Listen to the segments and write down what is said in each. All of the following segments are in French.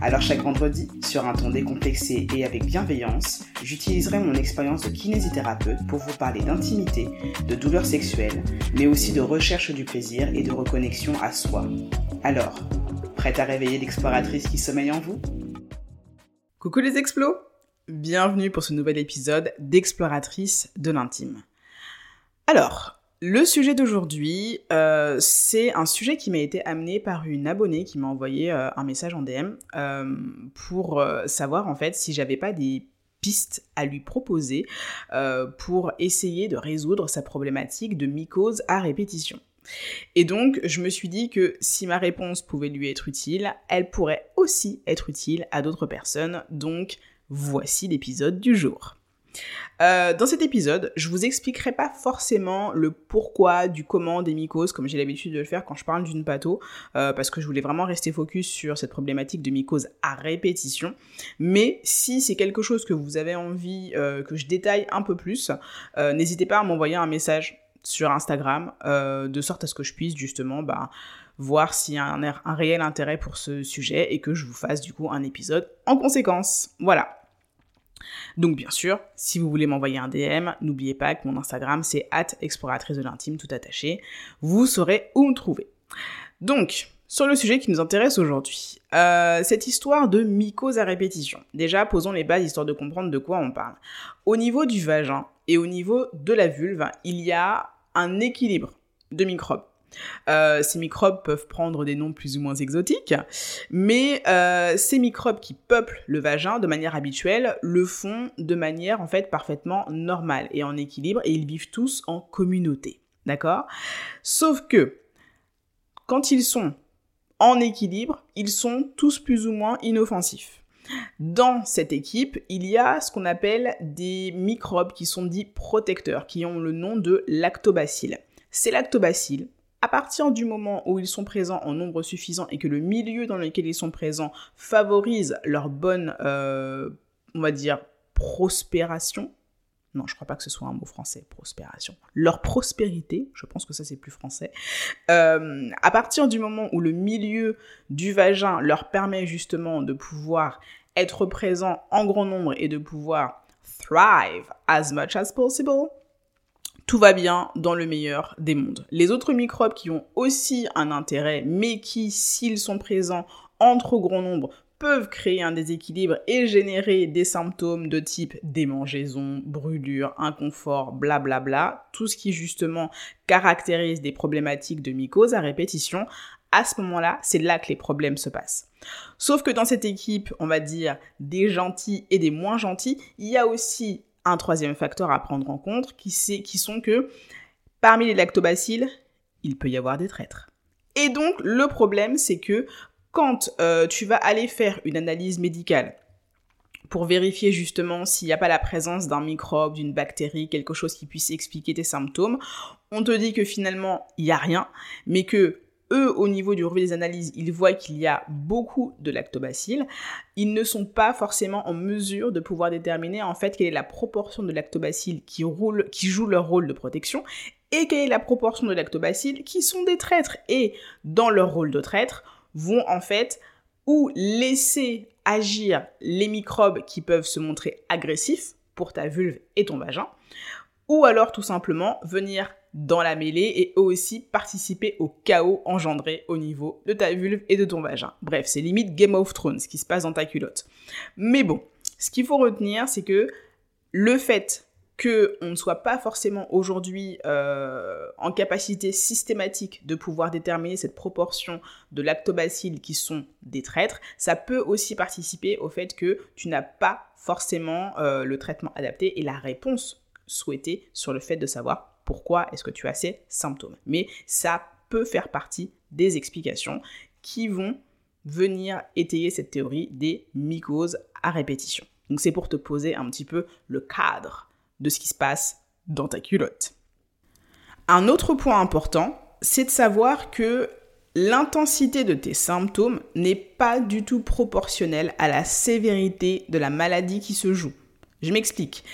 Alors chaque vendredi, sur un ton décomplexé et avec bienveillance, j'utiliserai mon expérience de kinésithérapeute pour vous parler d'intimité, de douleurs sexuelles, mais aussi de recherche du plaisir et de reconnexion à soi. Alors, prête à réveiller l'exploratrice qui sommeille en vous? Coucou les explos Bienvenue pour ce nouvel épisode d'Exploratrice de l'intime. Alors, le sujet d'aujourd'hui, euh, c'est un sujet qui m'a été amené par une abonnée qui m'a envoyé euh, un message en DM euh, pour savoir en fait si j'avais pas des pistes à lui proposer pour essayer de résoudre sa problématique de mycose à répétition. Et donc, je me suis dit que si ma réponse pouvait lui être utile, elle pourrait aussi être utile à d'autres personnes. Donc, voici l'épisode du jour. Euh, dans cet épisode, je vous expliquerai pas forcément le pourquoi, du comment des mycoses, comme j'ai l'habitude de le faire quand je parle d'une patho, euh, parce que je voulais vraiment rester focus sur cette problématique de mycose à répétition. Mais si c'est quelque chose que vous avez envie euh, que je détaille un peu plus, n'hésitez pas à m'envoyer un message sur Instagram, de sorte à ce que je puisse justement bah, voir s'il y a un réel intérêt pour ce sujet et que je vous fasse du coup un épisode en conséquence. Voilà. Donc bien sûr, si vous voulez m'envoyer un DM, n'oubliez pas que mon Instagram c'est exploratrice de l'intime tout attaché. Vous saurez où me trouver. Donc, sur le sujet qui nous intéresse aujourd'hui, euh, cette histoire de mycose à répétition. Déjà, posons les bases histoire de comprendre de quoi on parle. Au niveau du vagin et au niveau de la vulve, il y a un équilibre de microbes. Euh, ces microbes peuvent prendre des noms plus ou moins exotiques, mais euh, ces microbes qui peuplent le vagin de manière habituelle le font de manière en fait parfaitement normale et en équilibre et ils vivent tous en communauté. D'accord? Sauf que quand ils sont en équilibre, ils sont tous plus ou moins inoffensifs. Dans cette équipe, il y a ce qu'on appelle des microbes qui sont dits protecteurs, qui ont le nom de lactobacilles. Ces lactobacilles, à partir du moment où ils sont présents en nombre suffisant et que le milieu dans lequel ils sont présents favorise leur bonne, euh, on va dire, prospération, non, je crois pas que ce soit un mot français, prospération. Leur prospérité, je pense que ça c'est plus français. Euh, à partir du moment où le milieu du vagin leur permet justement de pouvoir être présent en grand nombre et de pouvoir thrive as much as possible, tout va bien dans le meilleur des mondes. Les autres microbes qui ont aussi un intérêt, mais qui, s'ils sont présents en trop grand nombre, peuvent créer un déséquilibre et générer des symptômes de type démangeaison, brûlure, inconfort, blablabla, bla bla, tout ce qui justement caractérise des problématiques de mycose à répétition, à ce moment-là, c'est là que les problèmes se passent. Sauf que dans cette équipe, on va dire des gentils et des moins gentils, il y a aussi un troisième facteur à prendre en compte, qui, qui sont que parmi les lactobacilles, il peut y avoir des traîtres. Et donc, le problème, c'est que quand euh, tu vas aller faire une analyse médicale pour vérifier justement s'il n'y a pas la présence d'un microbe, d'une bactérie, quelque chose qui puisse expliquer tes symptômes, on te dit que finalement, il n'y a rien, mais que eux, au niveau du relevé des analyses, ils voient qu'il y a beaucoup de lactobacilles. Ils ne sont pas forcément en mesure de pouvoir déterminer en fait quelle est la proportion de lactobacilles qui, qui jouent leur rôle de protection et quelle est la proportion de lactobacilles qui sont des traîtres et dans leur rôle de traître vont en fait ou laisser agir les microbes qui peuvent se montrer agressifs pour ta vulve et ton vagin, ou alors tout simplement venir dans la mêlée et aussi participer au chaos engendré au niveau de ta vulve et de ton vagin. Bref, c'est limite Game of Thrones ce qui se passe dans ta culotte. Mais bon, ce qu'il faut retenir, c'est que le fait qu'on ne soit pas forcément aujourd'hui euh, en capacité systématique de pouvoir déterminer cette proportion de lactobacilles qui sont des traîtres, ça peut aussi participer au fait que tu n'as pas forcément euh, le traitement adapté et la réponse souhaitée sur le fait de savoir pourquoi est-ce que tu as ces symptômes. Mais ça peut faire partie des explications qui vont venir étayer cette théorie des mycoses à répétition. Donc c'est pour te poser un petit peu le cadre de ce qui se passe dans ta culotte. Un autre point important, c'est de savoir que l'intensité de tes symptômes n'est pas du tout proportionnelle à la sévérité de la maladie qui se joue. Je m'explique.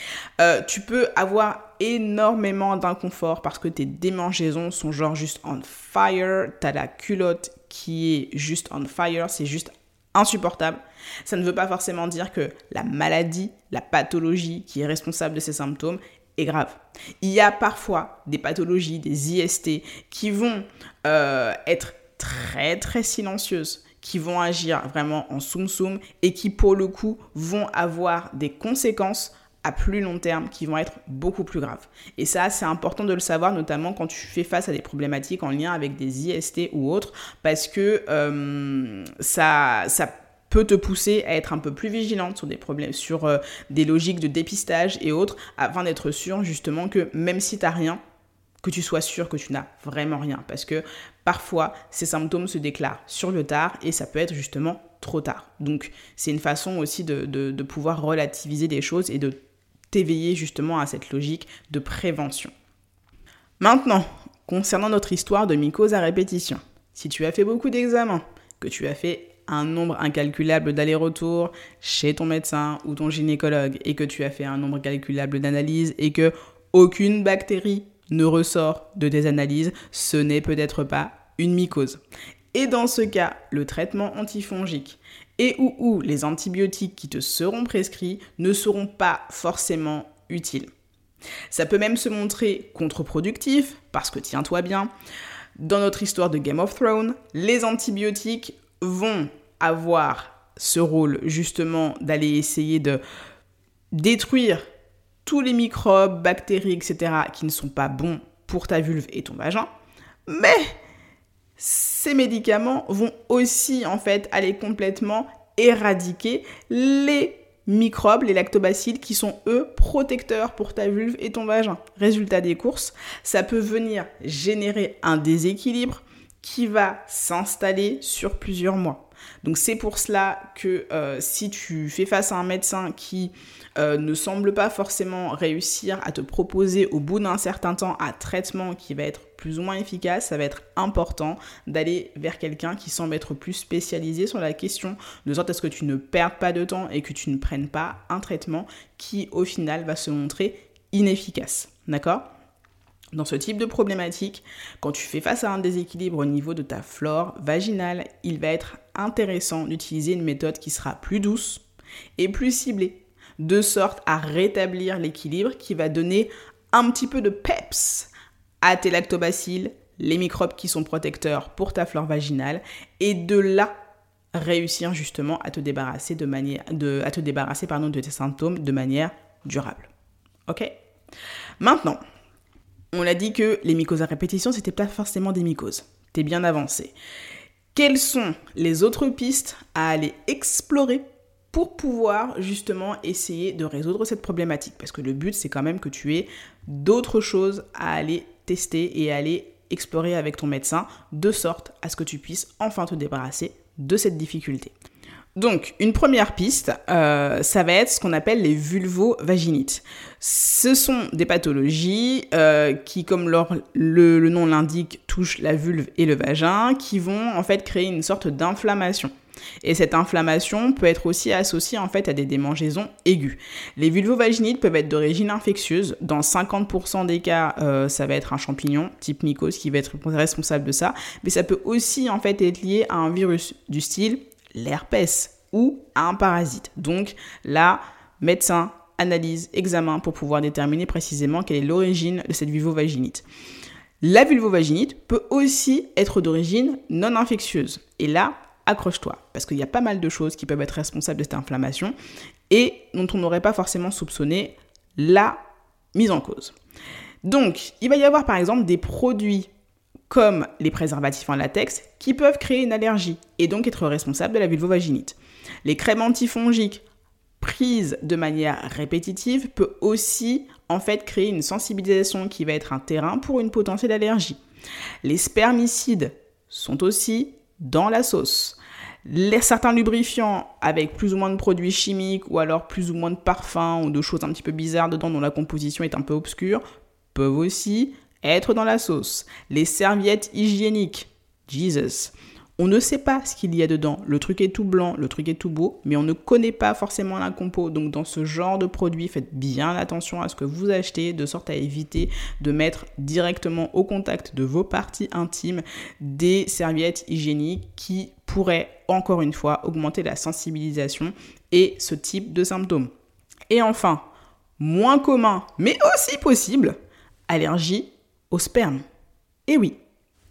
Euh, tu peux avoir énormément d'inconfort parce que tes démangeaisons sont genre juste on fire, t'as la culotte qui est juste on fire, c'est juste insupportable. Ça ne veut pas forcément dire que la maladie, la pathologie qui est responsable de ces symptômes est grave. Il y a parfois des pathologies, des IST qui vont euh, être très très silencieuses, qui vont agir vraiment en soum soum et qui pour le coup vont avoir des conséquences à plus long terme qui vont être beaucoup plus graves. Et ça, c'est important de le savoir, notamment quand tu fais face à des problématiques en lien avec des IST ou autres, parce que euh, ça, peut te pousser à être un peu plus vigilante sur des problèmes, sur euh, des logiques de dépistage et autres, afin d'être sûr justement que même si tu n'as rien, que tu sois sûr que tu n'as vraiment rien. Parce que parfois, ces symptômes se déclarent sur le tard et ça peut être justement trop tard. Donc, c'est une façon aussi de, pouvoir relativiser des choses et de t'éveiller justement à cette logique de prévention. Maintenant, concernant notre histoire de mycose à répétition, si tu as fait beaucoup d'examens, que tu as fait un nombre incalculable d'allers-retours chez ton médecin ou ton gynécologue et que tu as fait un nombre incalculable d'analyses et que aucune bactérie ne ressort de tes analyses, ce n'est peut-être pas une mycose. Et dans ce cas, le traitement antifongique et ou, les antibiotiques qui te seront prescrits ne seront pas forcément utiles. Ça peut même se montrer contre-productif parce que tiens-toi bien, dans notre histoire de Game of Thrones, les antibiotiques vont avoir ce rôle justement d'aller essayer de détruire tous les microbes, bactéries, etc., qui ne sont pas bons pour ta vulve et ton vagin. Mais ces médicaments vont aussi en fait aller complètement éradiquer les microbes, les lactobacilles, qui sont eux protecteurs pour ta vulve et ton vagin. Résultat des courses, ça peut venir générer un déséquilibre qui va s'installer sur plusieurs mois. Donc c'est pour cela que euh, si tu fais face à un médecin qui euh, ne semble pas forcément réussir à te proposer au bout d'un certain temps un traitement qui va être plus ou moins efficace, ça va être important d'aller vers quelqu'un qui semble être plus spécialisé sur la question, de sorte à ce que tu ne perdes pas de temps et que tu ne prennes pas un traitement qui au final va se montrer inefficace. D'accord? Dans ce type de problématique, quand tu fais face à un déséquilibre au niveau de ta flore vaginale, il va être intéressant d'utiliser une méthode qui sera plus douce et plus ciblée de sorte à rétablir l'équilibre qui va donner un petit peu de peps à tes lactobacilles, les microbes qui sont protecteurs pour ta flore vaginale, et de là réussir justement à te débarrasser de manière à te débarrasser de tes symptômes de manière durable. Ok? Maintenant, on l'a dit que les mycoses à répétition, c'était pas forcément des mycoses. T'es bien avancé. Quelles sont les autres pistes à aller explorer pour pouvoir justement essayer de résoudre cette problématique. Parce que le but, c'est quand même que tu aies d'autres choses à aller tester et à aller explorer avec ton médecin, de sorte à ce que tu puisses enfin te débarrasser de cette difficulté. Donc, une première piste, euh, ça va être ce qu'on appelle les vulvovaginites. Ce sont des pathologies euh, qui, comme le, le nom l'indique, touchent la vulve et le vagin, qui vont en fait créer une sorte d'inflammation. Et cette inflammation peut être aussi associée en fait à des démangeaisons aiguës. Les vulvovaginites peuvent être d'origine infectieuse. Dans 50% des cas, euh, ça va être un champignon type mycose qui va être responsable de ça. Mais ça peut aussi en fait être lié à un virus du style l'herpès ou à un parasite. Donc là, médecin, analyse, examen pour pouvoir déterminer précisément quelle est l'origine de cette vulvovaginite. La vulvovaginite peut aussi être d'origine non infectieuse. Et là, accroche-toi, parce qu'il y a pas mal de choses qui peuvent être responsables de cette inflammation et dont on n'aurait pas forcément soupçonné la mise en cause. Donc, il va y avoir par exemple des produits comme les préservatifs en latex qui peuvent créer une allergie et donc être responsables de la vulvovaginite. Les crèmes antifongiques prises de manière répétitive peut aussi en fait créer une sensibilisation qui va être un terrain pour une potentielle allergie. Les spermicides sont aussi dans la sauce. Les, certains lubrifiants avec plus ou moins de produits chimiques ou alors plus ou moins de parfums ou de choses un petit peu bizarres dedans dont la composition est un peu obscure peuvent aussi être dans la sauce. Les serviettes hygiéniques Jesus. On ne sait pas ce qu'il y a dedans. Le truc est tout blanc, le truc est tout beau, mais on ne connaît pas forcément la compo. Donc dans ce genre de produit, faites bien attention à ce que vous achetez, de sorte à éviter de mettre directement au contact de vos parties intimes des serviettes hygiéniques qui pourraient, encore une fois, augmenter la sensibilisation et ce type de symptômes. Et enfin, moins commun, mais aussi possible, allergie au sperme. Et oui,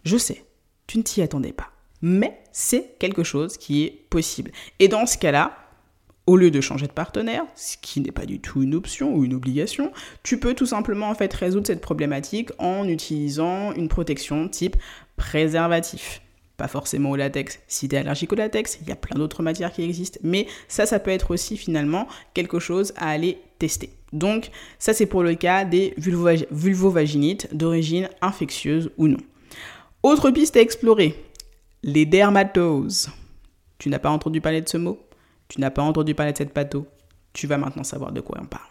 je sais, tu ne t'y attendais pas mais c'est quelque chose qui est possible. Et dans ce cas-là, au lieu de changer de partenaire, ce qui n'est pas du tout une option ou une obligation, tu peux tout simplement en fait résoudre cette problématique en utilisant une protection type préservatif. Pas forcément au latex. Si tu es allergique au latex, il y a plein d'autres matières qui existent, mais ça, ça peut être aussi finalement quelque chose à aller tester. Donc, ça, c'est pour le cas des vulvovaginites d'origine infectieuse ou non. Autre piste à explorer, les dermatoses. Tu n'as pas entendu parler de ce mot? Tu n'as pas entendu parler de cette patho Tu vas maintenant savoir de quoi on parle.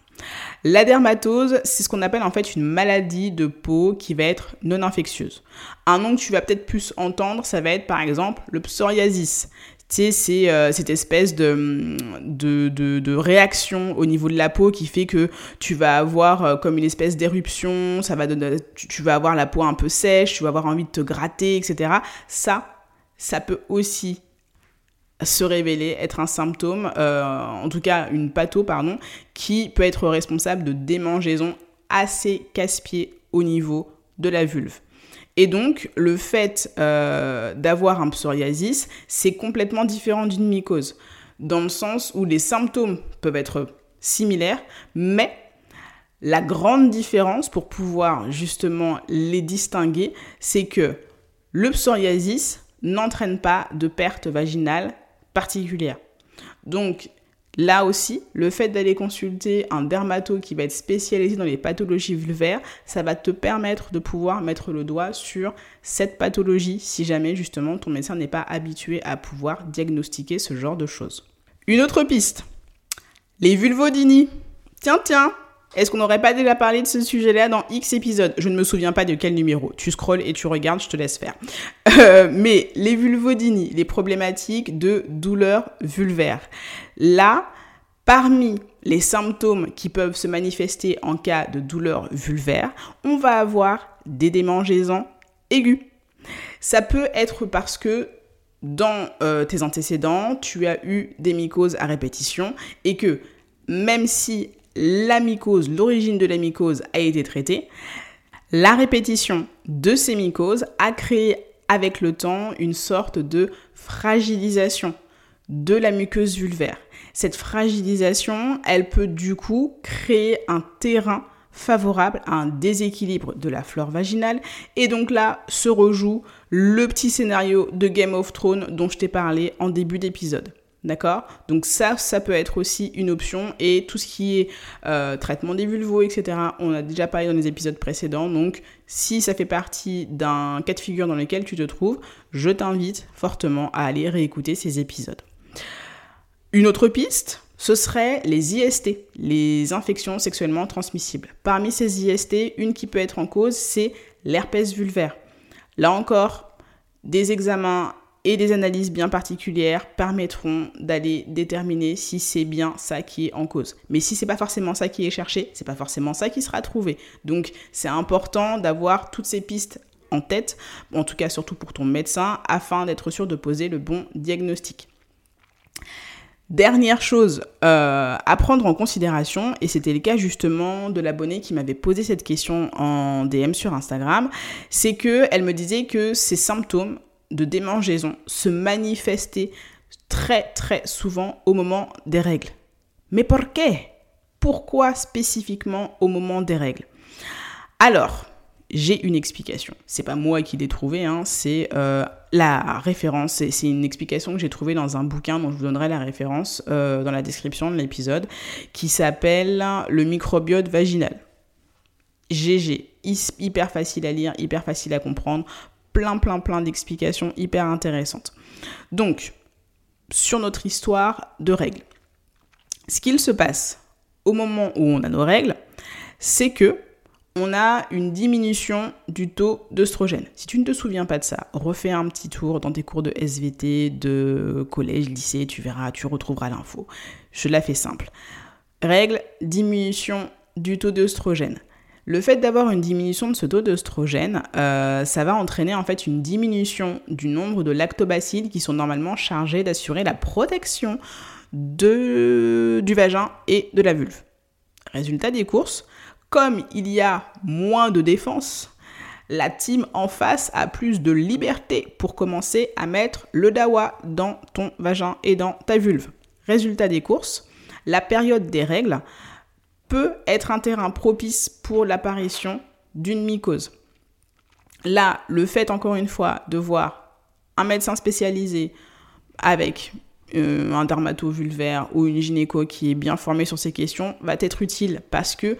La dermatose, c'est ce qu'on appelle en fait une maladie de peau qui va être non infectieuse. Un nom que tu vas peut-être plus entendre, ça va être par exemple le psoriasis. Tu sais, c'est euh, cette espèce de, de, réaction au niveau de la peau qui fait que tu vas avoir euh, comme une espèce d'éruption, ça va tu, tu vas avoir la peau un peu sèche, tu vas avoir envie de te gratter, etc. Ça, ça peut aussi se révéler être un symptôme, euh, en tout cas une patho, pardon, qui peut être responsable de démangeaisons assez casse-pieds au niveau de la vulve. Et donc, le fait euh, d'avoir un psoriasis, c'est complètement différent d'une mycose, dans le sens où les symptômes peuvent être similaires, mais la grande différence pour pouvoir justement les distinguer, c'est que le psoriasis n'entraîne pas de perte vaginale particulière. Donc là aussi, le fait d'aller consulter un dermato qui va être spécialisé dans les pathologies vulvaires, ça va te permettre de pouvoir mettre le doigt sur cette pathologie si jamais justement ton médecin n'est pas habitué à pouvoir diagnostiquer ce genre de choses. Une autre piste, les vulvodynies. Tiens, tiens, est-ce qu'on n'aurait pas déjà parlé de ce sujet-là dans X épisodes? Je ne me souviens pas de quel numéro. Tu scrolles et tu regardes, je te laisse faire. Euh, mais les vulvodynies, les problématiques de douleur vulvaire. Là, parmi les symptômes qui peuvent se manifester en cas de douleur vulvaire, on va avoir des démangeaisons aiguës. Ça peut être parce que dans euh, tes antécédents, tu as eu des mycoses à répétition et que même si la mycose, l'origine de la mycose a été traitée. La répétition de ces mycoses a créé avec le temps une sorte de fragilisation de la muqueuse vulvaire. Cette fragilisation, elle peut du coup créer un terrain favorable à un déséquilibre de la flore vaginale. Et donc là se rejoue le petit scénario de Game of Thrones dont je t'ai parlé en début d'épisode. D'accord? Donc ça, ça peut être aussi une option. Et tout ce qui est euh, traitement des vulvos, etc., on a déjà parlé dans les épisodes précédents. Donc si ça fait partie d'un cas de figure dans lequel tu te trouves, je t'invite fortement à aller réécouter ces épisodes. Une autre piste, ce serait les IST, les infections sexuellement transmissibles. Parmi ces IST, une qui peut être en cause, c'est l'herpès vulvaire. Là encore, des examens et des analyses bien particulières permettront d'aller déterminer si c'est bien ça qui est en cause. Mais si c'est pas forcément ça qui est cherché, c'est pas forcément ça qui sera trouvé. Donc c'est important d'avoir toutes ces pistes en tête, en tout cas surtout pour ton médecin, afin d'être sûr de poser le bon diagnostic. Dernière chose euh, à prendre en considération, et c'était le cas justement de l'abonné qui m'avait posé cette question en DM sur Instagram, c'est que elle me disait que ces symptômes de démangeaison se manifester très très souvent au moment des règles. Mais pourquoi Pourquoi spécifiquement au moment des règles? Alors, j'ai une explication. C'est pas moi qui l'ai trouvée, hein, c'est euh, la référence. C'est une explication que j'ai trouvée dans un bouquin dont je vous donnerai la référence euh, dans la description de l'épisode, qui s'appelle Le microbiote vaginal. GG, hyper facile à lire, hyper facile à comprendre plein, plein, plein d'explications hyper intéressantes. Donc, sur notre histoire de règles. Ce qu'il se passe au moment où on a nos règles, c'est que on a une diminution du taux d'œstrogène. Si tu ne te souviens pas de ça, refais un petit tour dans tes cours de SVT, de collège, lycée, tu verras, tu retrouveras l'info. Je la fais simple. Règle, diminution du taux d'œstrogène. Le fait d'avoir une diminution de ce taux d'œstrogène, euh, ça va entraîner en fait une diminution du nombre de lactobacilles qui sont normalement chargés d'assurer la protection du vagin et de la vulve. Résultat des courses, comme il y a moins de défense, la team en face a plus de liberté pour commencer à mettre le dawa dans ton vagin et dans ta vulve. Résultat des courses, la période des règles peut être un terrain propice pour l'apparition d'une mycose. Là, le fait encore une fois de voir un médecin spécialisé avec euh, un dermatovulvaire ou une gynéco qui est bien formé sur ces questions va être utile parce que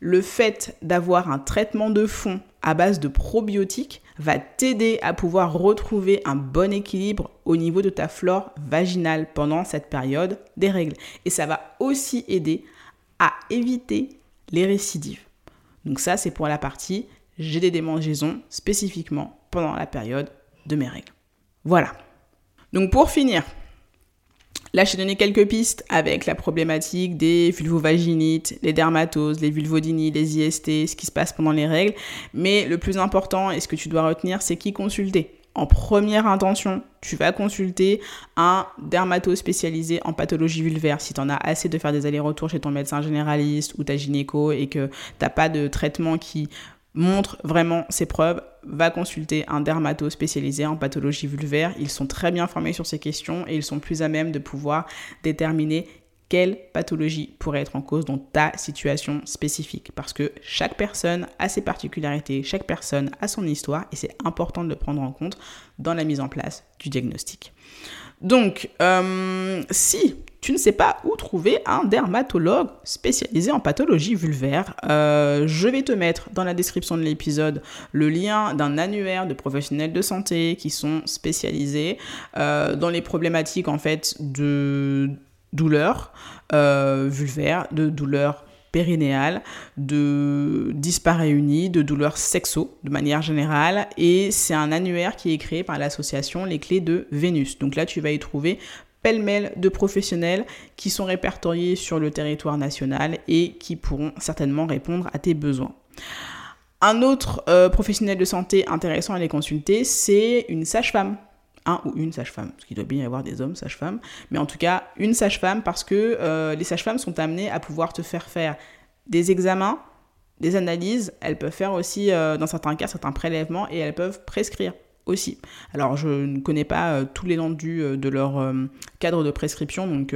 le fait d'avoir un traitement de fond à base de probiotiques va t'aider à pouvoir retrouver un bon équilibre au niveau de ta flore vaginale pendant cette période des règles. Et ça va aussi aider à éviter les récidives. Donc ça, c'est pour la partie j'ai des démangeaisons spécifiquement pendant la période de mes règles. Voilà. Donc pour finir, Là, je t'ai donné quelques pistes avec la problématique des vulvovaginites, les dermatoses, les vulvodynies, les IST, ce qui se passe pendant les règles. Mais le plus important et ce que tu dois retenir, c'est qui consulter. En première intention, tu vas consulter un dermato spécialisé en pathologie vulvaire. Si tu en as assez de faire des allers-retours chez ton médecin généraliste ou ta gynéco et que tu n'as pas de traitement qui montre vraiment ses preuves, va consulter un dermato spécialisé en pathologie vulvaire. Ils sont très bien formés sur ces questions et ils sont plus à même de pouvoir déterminer quelle pathologie pourrait être en cause dans ta situation spécifique. Parce que chaque personne a ses particularités, chaque personne a son histoire et c'est important de le prendre en compte dans la mise en place du diagnostic. Donc, euh, si tu ne sais pas où trouver un dermatologue spécialisé en pathologie vulvaire, euh, je vais te mettre dans la description de l'épisode le lien d'un annuaire de professionnels de santé qui sont spécialisés euh, dans les problématiques en fait de douleurs vulvaires, de douleurs périnéale, de dyspareunie, de douleurs sexo de manière générale. Et c'est un annuaire qui est créé par l'association Les Clés de Vénus. Donc là, tu vas y trouver pêle-mêle de professionnels qui sont répertoriés sur le territoire national et qui pourront certainement répondre à tes besoins. Un autre euh, professionnel de santé intéressant à les consulter, c'est une sage-femme un ou une sage-femme, parce qu'il doit bien y avoir des hommes sage-femmes, mais en tout cas une sage-femme parce que euh, les sages-femmes sont amenées à pouvoir te faire faire des examens, des analyses, elles peuvent faire aussi euh, dans certains cas certains prélèvements et elles peuvent prescrire aussi. Alors je ne connais pas euh, tous les l'étendue de leur cadre de prescription, donc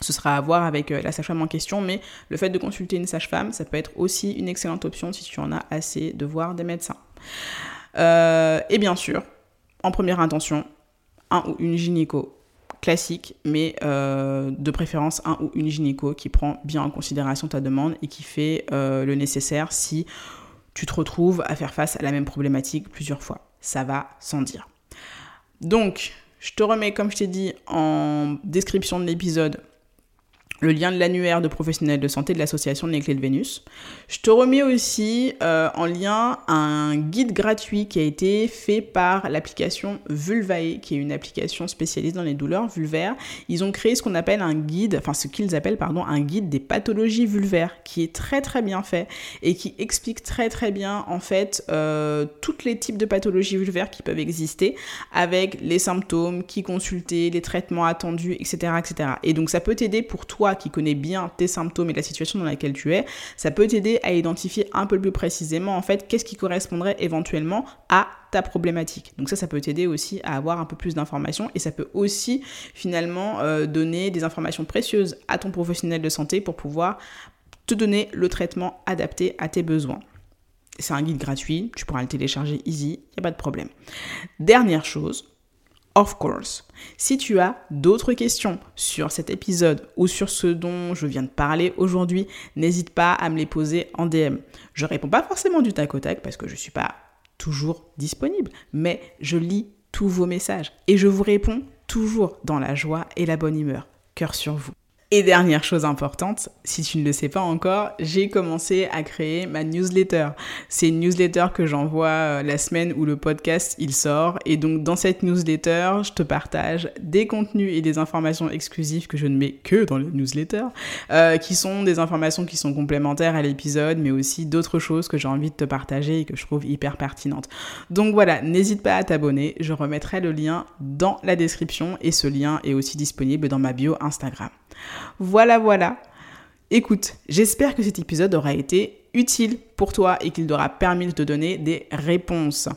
ce sera à voir avec la sage-femme en question, mais le fait de consulter une sage-femme, ça peut être aussi une excellente option si tu en as assez de voir des médecins. et bien sûr, en première intention, un ou une gynéco classique, mais euh, de préférence un ou une gynéco qui prend bien en considération ta demande et qui fait euh, le nécessaire si tu te retrouves à faire face à la même problématique plusieurs fois. Ça va sans dire. Donc, je te remets, comme je t'ai dit, en description de l'épisode le lien de l'annuaire de professionnels de santé de l'association Les Clés de Vénus. Je te remets aussi euh, en lien un guide gratuit qui a été fait par l'application Vulvae, qui est une application spécialisée dans les douleurs vulvaires. Ils ont créé ce qu'on appelle un guide, enfin ce qu'ils appellent pardon, un guide des pathologies vulvaires, qui est très très bien fait et qui explique très très bien en fait euh, tous les types de pathologies vulvaires qui peuvent exister, avec les symptômes, qui consulter, les traitements attendus, etc., etc. Et donc ça peut t'aider pour toi qui connais bien tes symptômes et la situation dans laquelle tu es, ça peut t'aider à identifier un peu plus précisément en fait qu'est-ce qui correspondrait éventuellement à ta problématique. Donc ça, ça peut t'aider aussi à avoir un peu plus d'informations et ça peut aussi finalement euh, donner des informations précieuses à ton professionnel de santé pour pouvoir te donner le traitement adapté à tes besoins. C'est un guide gratuit, tu pourras le télécharger easy, il n'y a pas de problème. Dernière chose, Of course. Si tu as d'autres questions sur cet épisode ou sur ce dont je viens de parler aujourd'hui, n'hésite pas à me les poser en DM. Je réponds pas forcément du tac au tac parce que je ne suis pas toujours disponible, mais je lis tous vos messages et je vous réponds toujours dans la joie et la bonne humeur. Cœur sur vous. Et dernière chose importante, si tu ne le sais pas encore, j'ai commencé à créer ma newsletter. C'est une newsletter que j'envoie euh, la semaine où le podcast il sort. Et donc dans cette newsletter, je te partage des contenus et des informations exclusives que je ne mets que dans la newsletter, euh, qui sont des informations qui sont complémentaires à l'épisode, mais aussi d'autres choses que j'ai envie de te partager et que je trouve hyper pertinentes. Donc voilà, n'hésite pas à t'abonner. Je remettrai le lien dans la description et ce lien est aussi disponible dans ma bio Instagram. Voilà, voilà. Écoute, j'espère que cet épisode aura été utile pour toi et qu'il t'aura permis de te donner des réponses.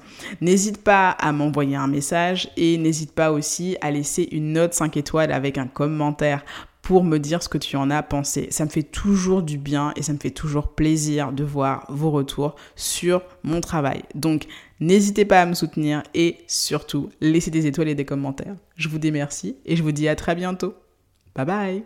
N'hésite pas à m'envoyer un message et n'hésite pas aussi à laisser une note 5 étoiles avec un commentaire pour me dire ce que tu en as pensé. Ça me fait toujours du bien et ça me fait toujours plaisir de voir vos retours sur mon travail. Donc, n'hésitez pas à me soutenir et surtout, laissez des étoiles et des commentaires. Je vous dis merci et je vous dis à très bientôt. Bye bye.